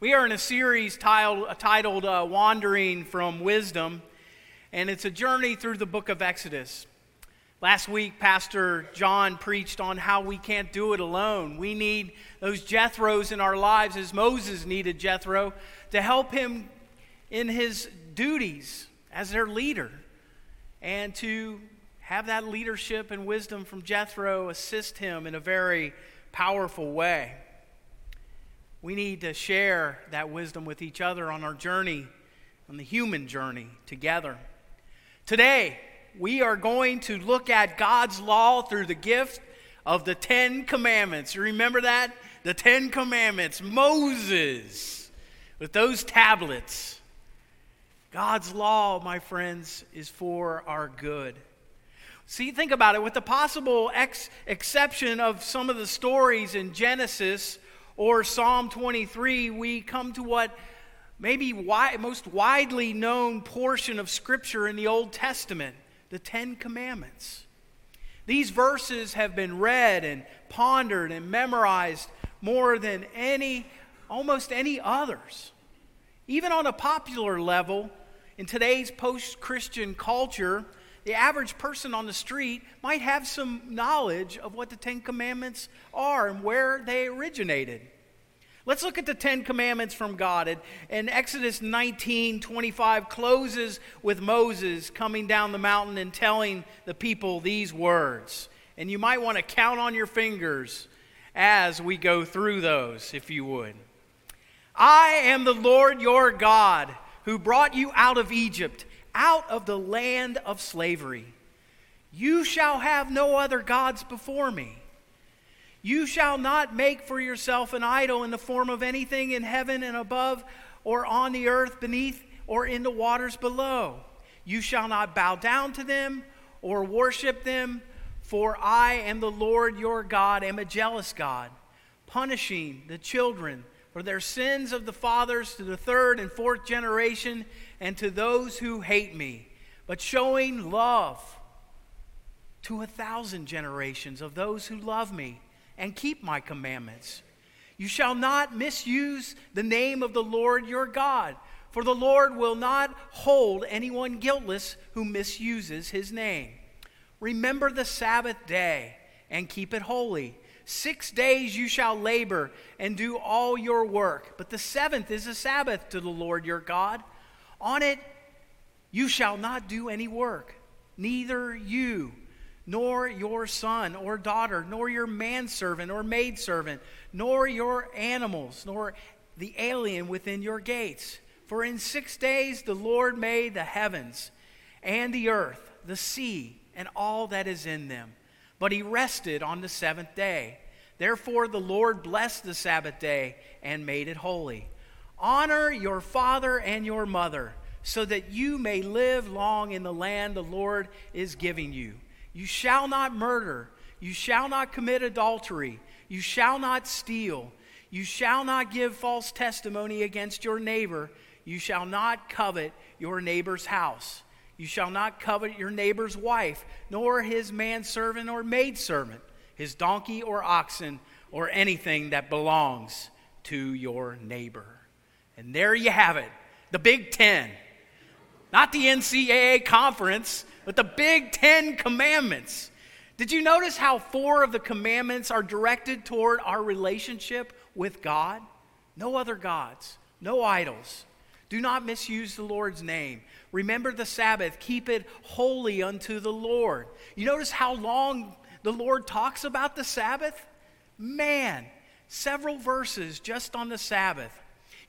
We are in a series titled, titled uh, Wandering from Wisdom, and it's a journey through the book of Exodus. Last week, Pastor John preached on how we can't do it alone. We need those Jethros in our lives, as Moses needed Jethro, to help him in his duties as their leader and to have that leadership and wisdom from Jethro assist him in a very powerful way. We need to share that wisdom with each other on our journey, on the human journey together. Today, we are going to look at God's law through the gift of the Ten Commandments. You remember that? The Ten Commandments. Moses with those tablets. God's law, my friends, is for our good. See, think about it. With the possible ex- exception of some of the stories in Genesis or Psalm 23, we come to what maybe most widely known portion of Scripture in the Old Testament the Ten Commandments. These verses have been read and pondered and memorized more than any, almost any others. Even on a popular level, in today's post Christian culture, the average person on the street might have some knowledge of what the Ten Commandments are and where they originated. Let's look at the Ten Commandments from God. And, Exodus 19 25 closes with Moses coming down the mountain and telling the people these words. And you might want to count on your fingers as we go through those, if you would. I am the Lord your God who brought you out of Egypt out of the land of slavery. You shall have no other gods before me. You shall not make for yourself an idol in the form of anything in heaven and above, or on the earth beneath, or in the waters below. You shall not bow down to them or worship them, for I am the Lord your God, am a jealous God, punishing the children for their sins of the fathers to the third and fourth generation and to those who hate me, but showing love to a thousand generations of those who love me and keep my commandments. You shall not misuse the name of the Lord your God, for the Lord will not hold anyone guiltless who misuses his name. Remember the Sabbath day and keep it holy. Six days you shall labor and do all your work, but the seventh is a Sabbath to the Lord your God. On it you shall not do any work, neither you, nor your son or daughter, nor your manservant or maidservant, nor your animals, nor the alien within your gates. For in six days the Lord made the heavens and the earth, the sea, and all that is in them. But he rested on the seventh day. Therefore the Lord blessed the Sabbath day and made it holy. Honor your father and your mother, so that you may live long in the land the Lord is giving you. You shall not murder. You shall not commit adultery. You shall not steal. You shall not give false testimony against your neighbor. You shall not covet your neighbor's house. You shall not covet your neighbor's wife, nor his manservant or maidservant, his donkey or oxen, or anything that belongs to your neighbor. And there you have it the Big Ten. Not the NCAA conference, but the Big Ten commandments. Did you notice how four of the commandments are directed toward our relationship with God? No other gods, no idols. Do not misuse the Lord's name. Remember the Sabbath. Keep it holy unto the Lord. You notice how long the Lord talks about the Sabbath? Man, several verses just on the Sabbath.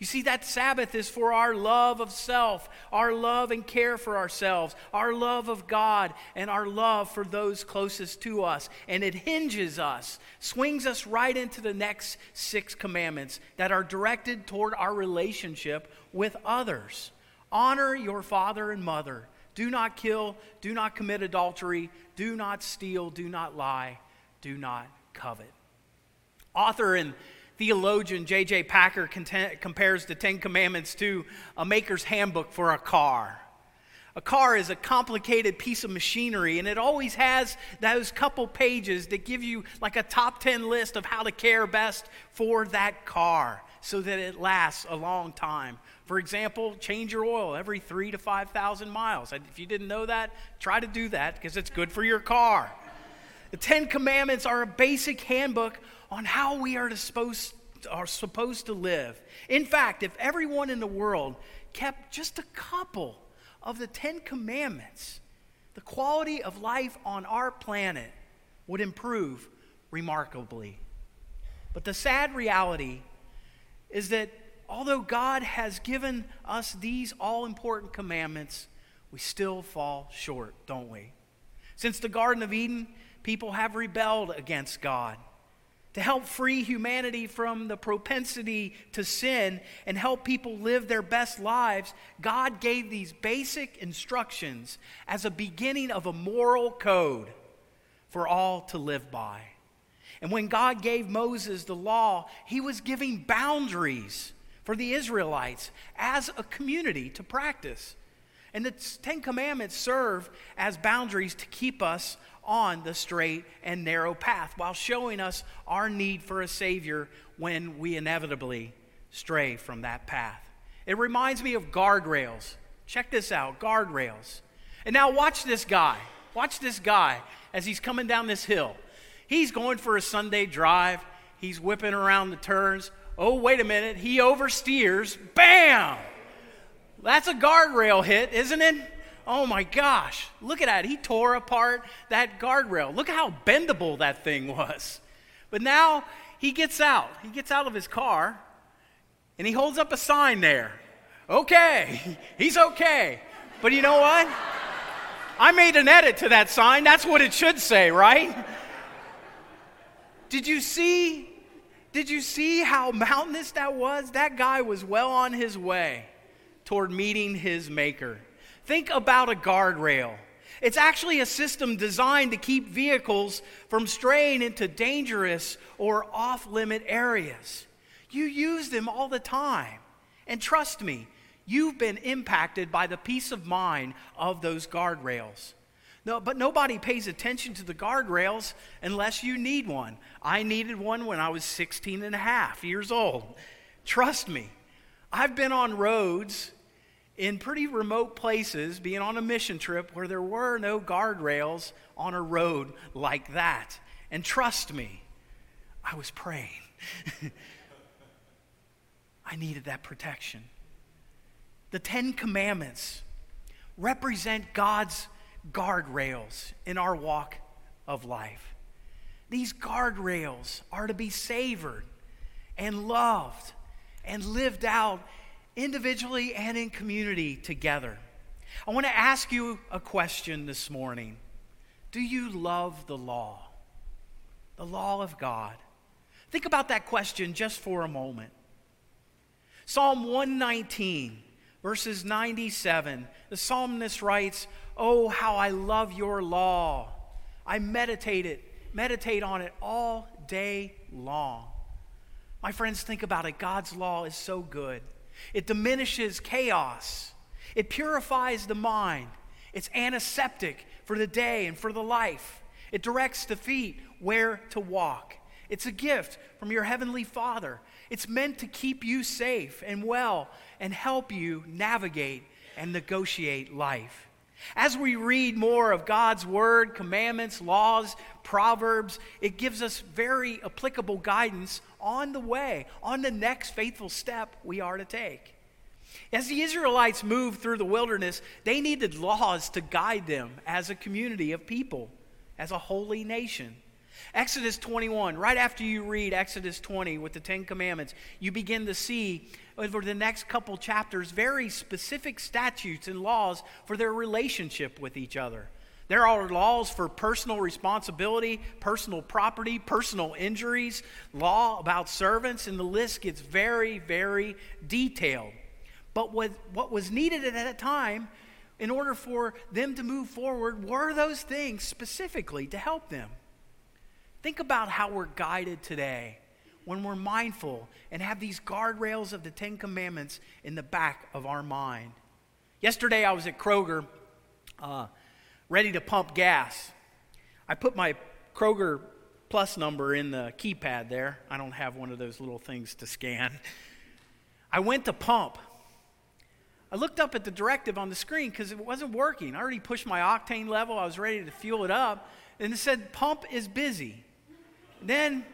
You see, that Sabbath is for our love of self, our love and care for ourselves, our love of God, and our love for those closest to us. And it hinges us, swings us right into the next six commandments that are directed toward our relationship with others. Honor your father and mother. Do not kill. Do not commit adultery. Do not steal. Do not lie. Do not covet. Author and theologian J.I. Packer compares the Ten Commandments to a maker's handbook for a car. A car is a complicated piece of machinery, and it always has those couple pages that give you like a top 10 list of how to care best for that car. so that it lasts a long time. For example, change your oil every three to 5,000 miles. If you didn't know that, try to do that because it's good for your car. The Ten Commandments are a basic handbook on how we are supposed, are supposed to live. In fact, if everyone in the world kept just a couple of the Ten Commandments, the quality of life on our planet would improve remarkably. But the sad reality is that although God has given us these all important commandments, we still fall short, don't we? Since the Garden of Eden, people have rebelled against God. To help free humanity from the propensity to sin and help people live their best lives, God gave these basic instructions as a beginning of a moral code for all to live by. And when God gave Moses the law, he was giving boundaries for the Israelites as a community to practice. And the Ten Commandments serve as boundaries to keep us on the straight and narrow path while showing us our need for a Savior when we inevitably stray from that path. It reminds me of guardrails. Check this out guardrails. And now watch this guy. Watch this guy as he's coming down this hill. He's going for a Sunday drive. He's whipping around the turns. Oh, wait a minute. He oversteers. Bam! That's a guardrail hit, isn't it? Oh my gosh. Look at that. He tore apart that guardrail. Look how bendable that thing was. But now he gets out. He gets out of his car and he holds up a sign there. Okay, he's okay. But you know what? I made an edit to that sign. That's what it should say, right? Did you see? Did you see how mountainous that was? That guy was well on his way toward meeting his maker. Think about a guardrail. It's actually a system designed to keep vehicles from straying into dangerous or off limit areas. You use them all the time. And trust me, you've been impacted by the peace of mind of those guardrails. No, but nobody pays attention to the guardrails unless you need one. I needed one when I was 16 and a half years old. Trust me, I've been on roads in pretty remote places, being on a mission trip where there were no guardrails on a road like that. And trust me, I was praying. I needed that protection. The Ten Commandments represent God's guardrails in our walk of life. These guardrails are to be savored and loved and lived out individually and in community together. I want to ask you a question this morning Do you love the law? The law of God? Think about that question just for a moment. Psalm 119, verses 97, the psalmist writes, Oh, how I love your law. I meditate it, meditate on it all day long. My friends, think about it. God's law is so good. It diminishes chaos. It purifies the mind. It's antiseptic for the day and for the life. It directs the feet where to walk. It's a gift from your heavenly Father. It's meant to keep you safe and well and help you navigate and negotiate life. As we read more of God's word, commandments, laws, proverbs, it gives us very applicable guidance on the way, on the next faithful step we are to take. As the Israelites moved through the wilderness, they needed laws to guide them as a community of people, as a holy nation. Exodus 21, right after you read Exodus 20 with the Ten Commandments, you begin to see over the next couple chapters very specific statutes and laws for their relationship with each other. There are laws for personal responsibility, personal property, personal injuries, law about servants, and the list gets very, very detailed. But what, what was needed at that time in order for them to move forward were those things specifically to help them. Think about how we're guided today when we're mindful and have these guardrails of the Ten Commandments in the back of our mind. Yesterday, I was at Kroger uh, ready to pump gas. I put my Kroger Plus number in the keypad there. I don't have one of those little things to scan. I went to pump. I looked up at the directive on the screen because it wasn't working. I already pushed my octane level, I was ready to fuel it up, and it said pump is busy. Then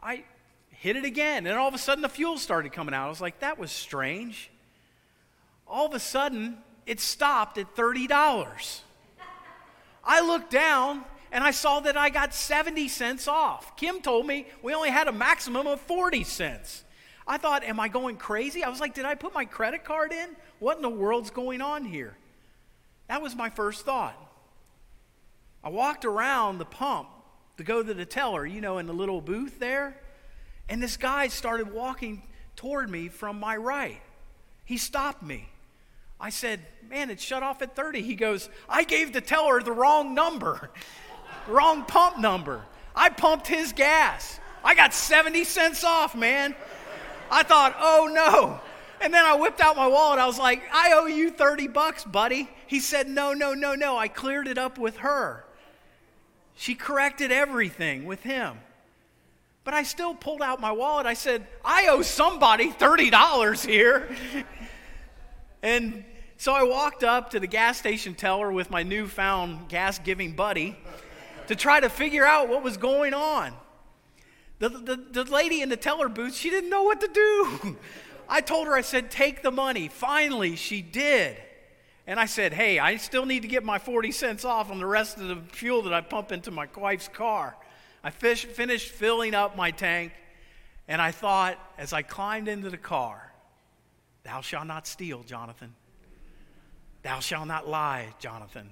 I hit it again, and all of a sudden the fuel started coming out. I was like, that was strange. All of a sudden, it stopped at $30. I looked down and I saw that I got 70 cents off. Kim told me we only had a maximum of 40 cents. I thought, am I going crazy? I was like, did I put my credit card in? What in the world's going on here? That was my first thought. I walked around the pump to go to the teller, you know, in the little booth there, and this guy started walking toward me from my right. He stopped me. I said, Man, it shut off at 30. He goes, I gave the teller the wrong number, wrong pump number. I pumped his gas. I got 70 cents off, man. I thought, oh no. And then I whipped out my wallet. I was like, I owe you 30 bucks, buddy. He said, no, no, no, no. I cleared it up with her. She corrected everything with him. But I still pulled out my wallet. I said, I owe somebody $30 here. and so I walked up to the gas station teller with my newfound gas giving buddy to try to figure out what was going on. The, the, the lady in the teller booth, she didn't know what to do. I told her, I said, take the money. Finally, she did. And I said, hey, I still need to get my 40 cents off on the rest of the fuel that I pump into my wife's car. I fish, finished filling up my tank, and I thought, as I climbed into the car, Thou shalt not steal, Jonathan. Thou shalt not lie, Jonathan.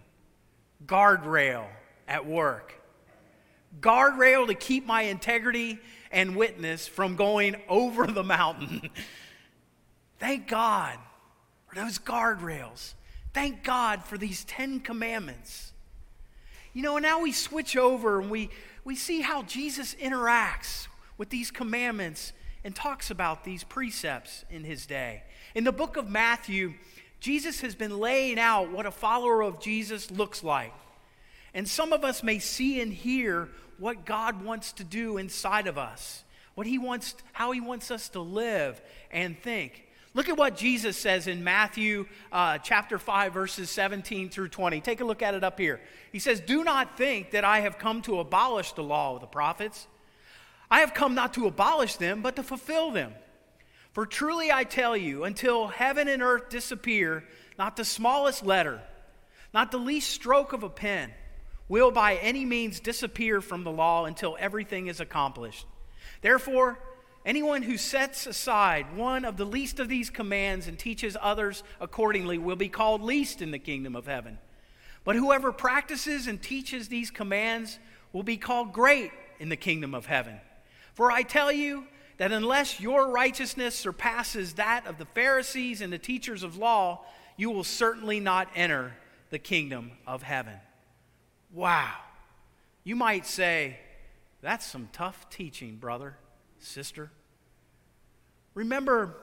Guardrail at work guardrail to keep my integrity and witness from going over the mountain. Thank God for those guardrails. Thank God for these Ten Commandments. You know, and now we switch over and we, we see how Jesus interacts with these commandments and talks about these precepts in his day. In the book of Matthew, Jesus has been laying out what a follower of Jesus looks like. And some of us may see and hear what God wants to do inside of us, what he wants, how he wants us to live and think. Look at what Jesus says in Matthew uh, chapter 5, verses 17 through 20. Take a look at it up here. He says, Do not think that I have come to abolish the law of the prophets. I have come not to abolish them, but to fulfill them. For truly I tell you, until heaven and earth disappear, not the smallest letter, not the least stroke of a pen, will by any means disappear from the law until everything is accomplished. Therefore, anyone who sets aside one of the least of these commands and teaches others accordingly will be called least in the kingdom of heaven. But whoever practices and teaches these commands will be called great in the kingdom of heaven. For I tell you that unless your righteousness surpasses that of the Pharisees and the teachers of law, you will certainly not enter the kingdom of heaven. Wow. You might say, that's some tough teaching, brother, sister. Remember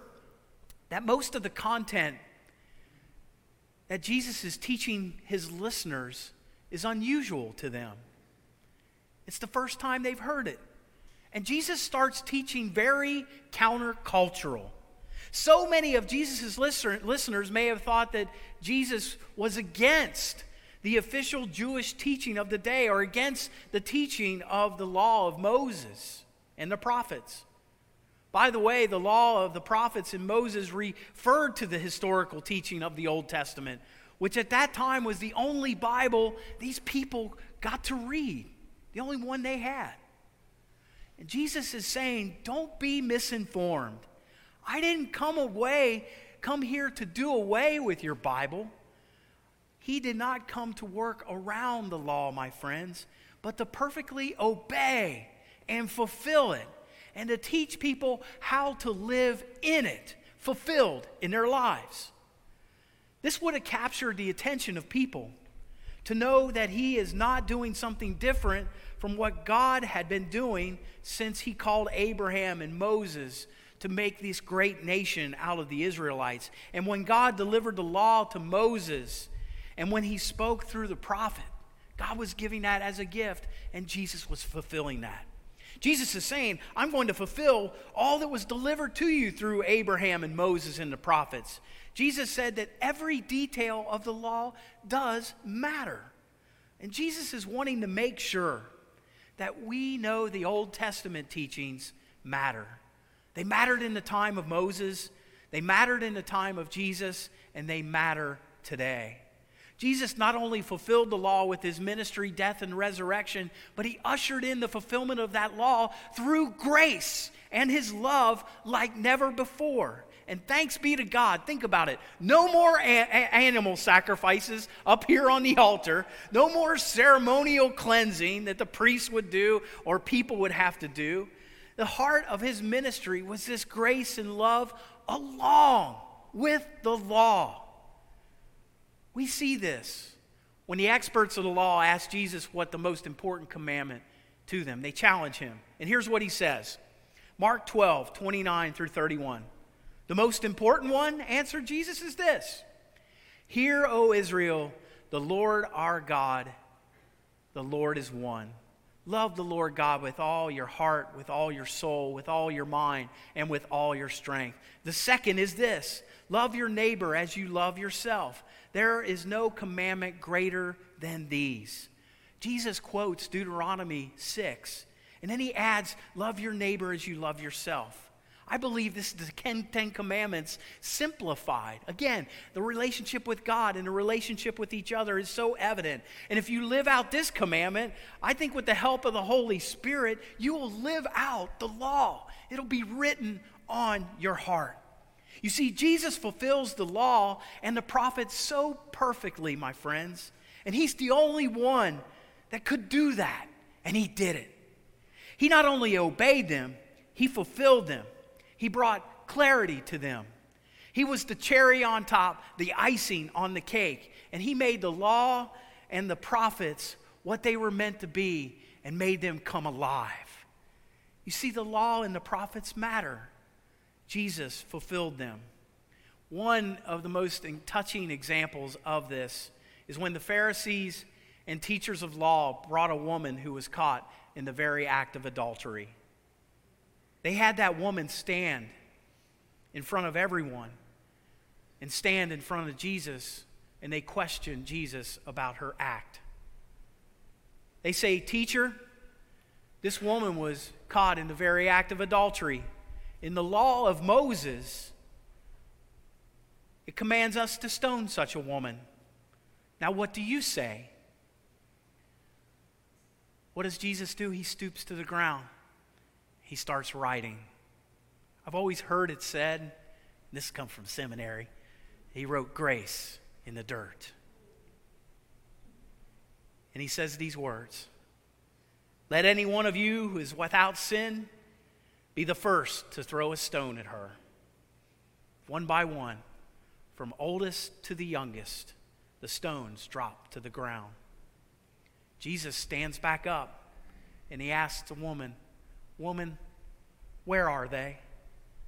that most of the content that Jesus is teaching his listeners is unusual to them. It's the first time they've heard it. And Jesus starts teaching very countercultural. So many of Jesus' listeners may have thought that Jesus was against the official Jewish teaching of the day or against the teaching of the law of Moses and the prophets. By the way, the law of the prophets and Moses referred to the historical teaching of the Old Testament, which at that time was the only Bible these people got to read, the only one they had. And Jesus is saying, don't be misinformed. I didn't come away, come here to do away with your Bible. He did not come to work around the law, my friends, but to perfectly obey and fulfill it, and to teach people how to live in it, fulfilled in their lives. This would have captured the attention of people to know that he is not doing something different from what God had been doing since he called Abraham and Moses to make this great nation out of the Israelites. And when God delivered the law to Moses, and when he spoke through the prophet, God was giving that as a gift, and Jesus was fulfilling that. Jesus is saying, I'm going to fulfill all that was delivered to you through Abraham and Moses and the prophets. Jesus said that every detail of the law does matter. And Jesus is wanting to make sure that we know the Old Testament teachings matter. They mattered in the time of Moses, they mattered in the time of Jesus, and they matter today. Jesus not only fulfilled the law with his ministry, death, and resurrection, but he ushered in the fulfillment of that law through grace and his love like never before. And thanks be to God, think about it. No more a- a- animal sacrifices up here on the altar, no more ceremonial cleansing that the priests would do or people would have to do. The heart of his ministry was this grace and love along with the law. We see this when the experts of the law ask Jesus what the most important commandment to them. They challenge him. And here's what he says Mark 12, 29 through 31. The most important one, answered Jesus, is this Hear, O Israel, the Lord our God, the Lord is one. Love the Lord God with all your heart, with all your soul, with all your mind, and with all your strength. The second is this love your neighbor as you love yourself. There is no commandment greater than these. Jesus quotes Deuteronomy 6, and then he adds, Love your neighbor as you love yourself. I believe this is the Ten Commandments simplified. Again, the relationship with God and the relationship with each other is so evident. And if you live out this commandment, I think with the help of the Holy Spirit, you will live out the law. It'll be written on your heart. You see, Jesus fulfills the law and the prophets so perfectly, my friends. And he's the only one that could do that. And he did it. He not only obeyed them, he fulfilled them. He brought clarity to them. He was the cherry on top, the icing on the cake. And he made the law and the prophets what they were meant to be and made them come alive. You see, the law and the prophets matter. Jesus fulfilled them. One of the most touching examples of this is when the Pharisees and teachers of law brought a woman who was caught in the very act of adultery. They had that woman stand in front of everyone and stand in front of Jesus, and they questioned Jesus about her act. They say, Teacher, this woman was caught in the very act of adultery. In the law of Moses, it commands us to stone such a woman. Now, what do you say? What does Jesus do? He stoops to the ground. He starts writing. I've always heard it said, this comes from seminary, he wrote grace in the dirt. And he says these words Let any one of you who is without sin be the first to throw a stone at her. One by one, from oldest to the youngest, the stones drop to the ground. Jesus stands back up and he asks the woman, Woman, where are they?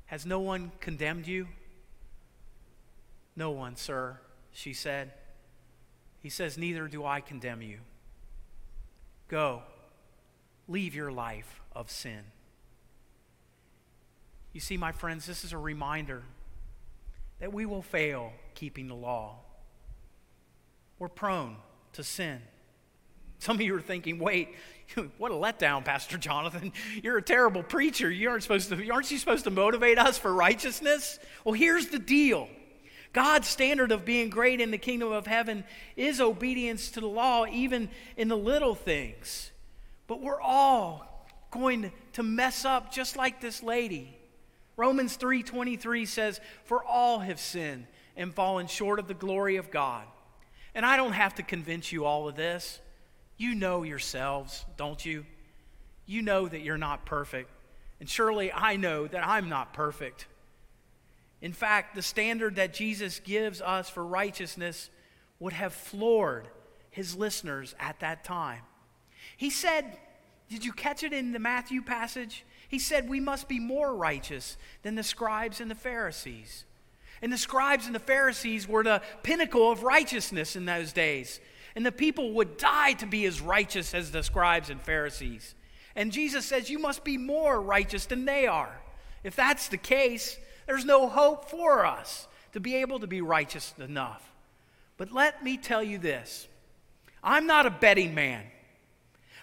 Has no one condemned you? No one, sir, she said. He says, Neither do I condemn you. Go, leave your life of sin. You see, my friends, this is a reminder that we will fail keeping the law. We're prone to sin. Some of you are thinking, wait, what a letdown, Pastor Jonathan. You're a terrible preacher. You aren't supposed to, aren't you supposed to motivate us for righteousness? Well, here's the deal. God's standard of being great in the kingdom of heaven is obedience to the law, even in the little things. But we're all going to mess up just like this lady. Romans 3:23 says, "For all have sinned and fallen short of the glory of God." And I don't have to convince you all of this. You know yourselves, don't you? You know that you're not perfect. And surely I know that I'm not perfect. In fact, the standard that Jesus gives us for righteousness would have floored his listeners at that time. He said, Did you catch it in the Matthew passage? He said, We must be more righteous than the scribes and the Pharisees. And the scribes and the Pharisees were the pinnacle of righteousness in those days. And the people would die to be as righteous as the scribes and Pharisees. And Jesus says, You must be more righteous than they are. If that's the case, there's no hope for us to be able to be righteous enough. But let me tell you this I'm not a betting man,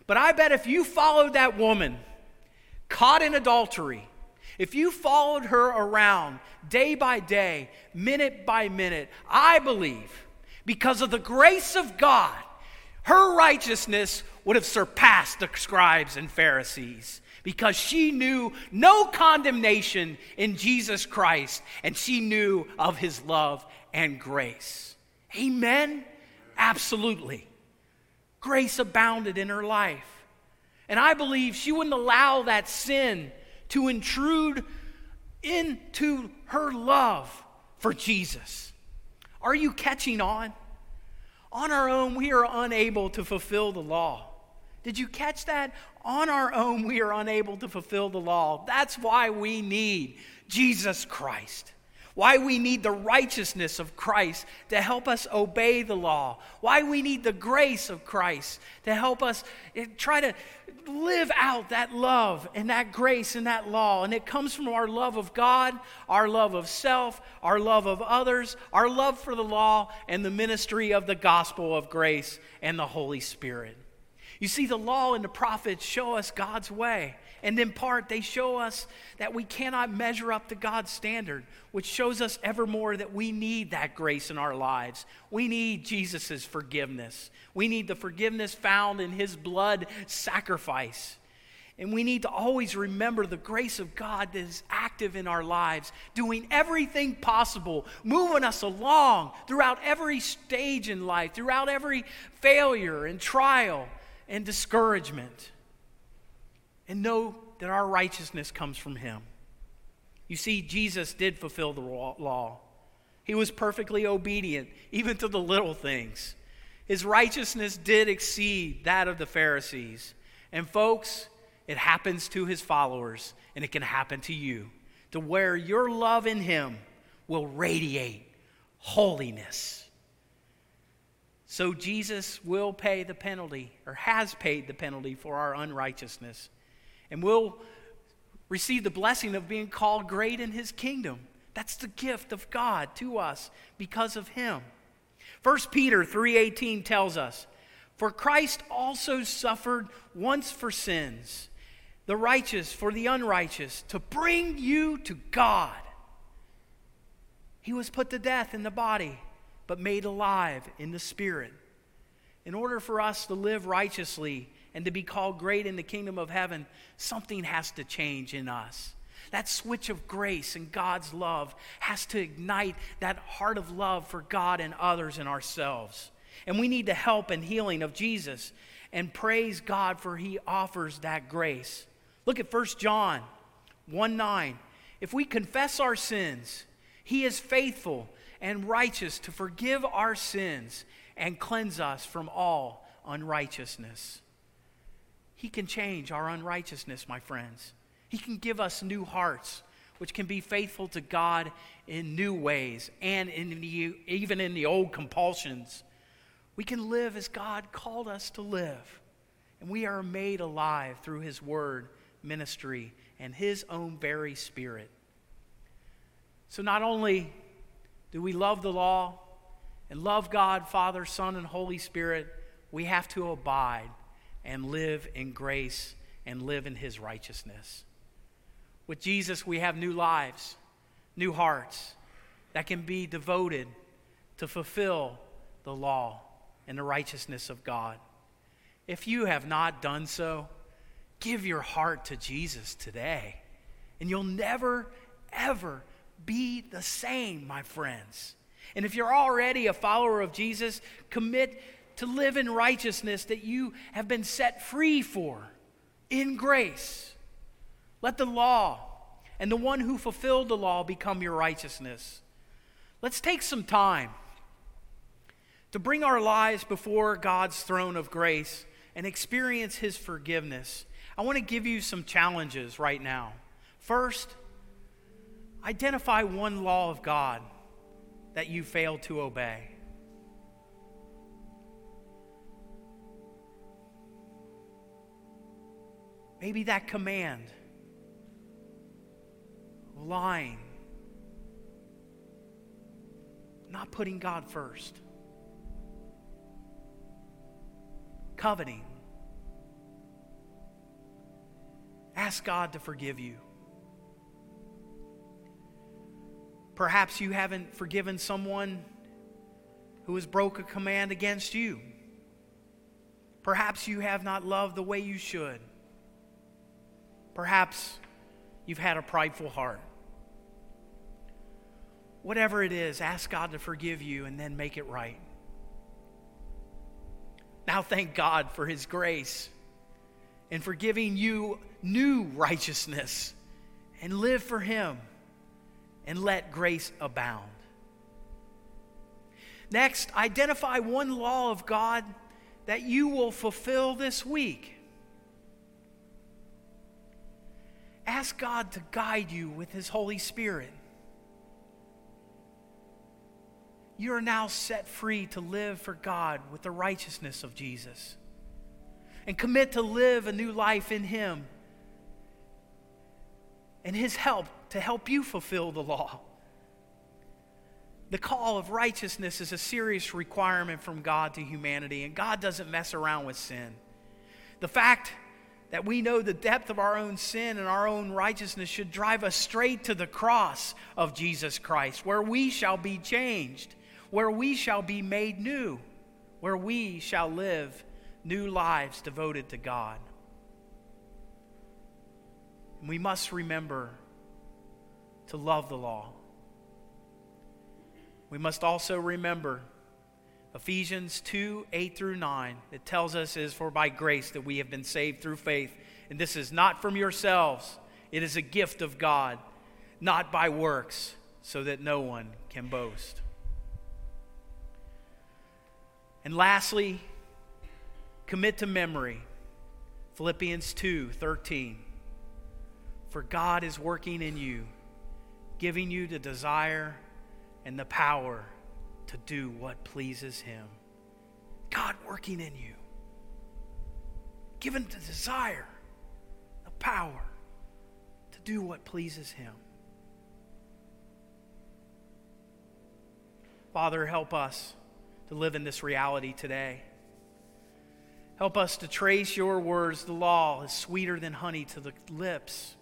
but I bet if you followed that woman caught in adultery, if you followed her around day by day, minute by minute, I believe because of the grace of God, her righteousness would have surpassed the scribes and Pharisees because she knew no condemnation in Jesus Christ and she knew of his love and grace. Amen? Absolutely. Grace abounded in her life. And I believe she wouldn't allow that sin to intrude into her love for Jesus. Are you catching on? On our own, we are unable to fulfill the law. Did you catch that? On our own, we are unable to fulfill the law. That's why we need Jesus Christ. Why we need the righteousness of Christ to help us obey the law. Why we need the grace of Christ to help us eh, try to live out that love and that grace and that law. And it comes from our love of God, our love of self, our love of others, our love for the law, and the ministry of the gospel of grace and the Holy Spirit. You see, the law and the prophets show us God's way. And in part, they show us that we cannot measure up to God's standard, which shows us evermore that we need that grace in our lives. We need Jesus' forgiveness. We need the forgiveness found in his blood sacrifice. And we need to always remember the grace of God that is active in our lives, doing everything possible, moving us along throughout every stage in life, throughout every failure and trial and discouragement. And know that our righteousness comes from Him. You see, Jesus did fulfill the law. He was perfectly obedient, even to the little things. His righteousness did exceed that of the Pharisees. And, folks, it happens to his followers, and it can happen to you, to where your love in him will radiate holiness. So Jesus will pay the penalty, or has paid the penalty for our unrighteousness, and will receive the blessing of being called great in his kingdom. That's the gift of God to us because of him. 1 Peter 3:18 tells us, "For Christ also suffered once for sins, the righteous for the unrighteous, to bring you to God. He was put to death in the body, but made alive in the Spirit. In order for us to live righteously and to be called great in the kingdom of heaven, something has to change in us. That switch of grace and God's love has to ignite that heart of love for God and others and ourselves. And we need the help and healing of Jesus and praise God for he offers that grace. Look at 1 John 1 9. If we confess our sins, he is faithful and righteous to forgive our sins and cleanse us from all unrighteousness. He can change our unrighteousness, my friends. He can give us new hearts, which can be faithful to God in new ways and in the, even in the old compulsions. We can live as God called us to live. And we are made alive through His Word, ministry, and His own very Spirit. So not only do we love the law and love God, Father, Son, and Holy Spirit? We have to abide and live in grace and live in His righteousness. With Jesus, we have new lives, new hearts that can be devoted to fulfill the law and the righteousness of God. If you have not done so, give your heart to Jesus today, and you'll never, ever be the same, my friends. And if you're already a follower of Jesus, commit to live in righteousness that you have been set free for in grace. Let the law and the one who fulfilled the law become your righteousness. Let's take some time to bring our lives before God's throne of grace and experience His forgiveness. I want to give you some challenges right now. First, Identify one law of God that you failed to obey. Maybe that command, lying, not putting God first, coveting. Ask God to forgive you. Perhaps you haven't forgiven someone who has broke a command against you. Perhaps you have not loved the way you should. Perhaps you've had a prideful heart. Whatever it is, ask God to forgive you and then make it right. Now, thank God for His grace and for giving you new righteousness and live for Him and let grace abound. Next, identify one law of God that you will fulfill this week. Ask God to guide you with His Holy Spirit. You are now set free to live for God with the righteousness of Jesus and commit to live a new life in Him and His help to help you fulfill the law. The call of righteousness is a serious requirement from God to humanity, and God doesn't mess around with sin. The fact that we know the depth of our own sin and our own righteousness should drive us straight to the cross of Jesus Christ, where we shall be changed, where we shall be made new, where we shall live new lives devoted to God. We must remember to love the law. We must also remember Ephesians 2 8 through 9. It tells us is for by grace that we have been saved through faith. And this is not from yourselves, it is a gift of God, not by works, so that no one can boast. And lastly, commit to memory Philippians 2 13. For God is working in you, giving you the desire and the power to do what pleases Him. God working in you, given the desire, the power to do what pleases Him. Father, help us to live in this reality today. Help us to trace your words. The law is sweeter than honey to the lips.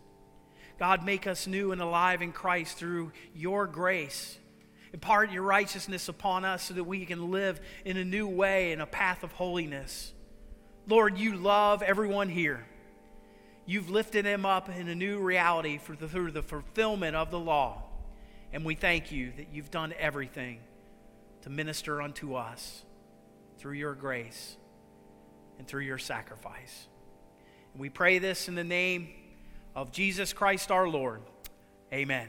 God, make us new and alive in Christ through your grace. Impart your righteousness upon us so that we can live in a new way in a path of holiness. Lord, you love everyone here. You've lifted them up in a new reality the, through the fulfillment of the law. And we thank you that you've done everything to minister unto us through your grace and through your sacrifice. And we pray this in the name of Jesus Christ our Lord. Amen.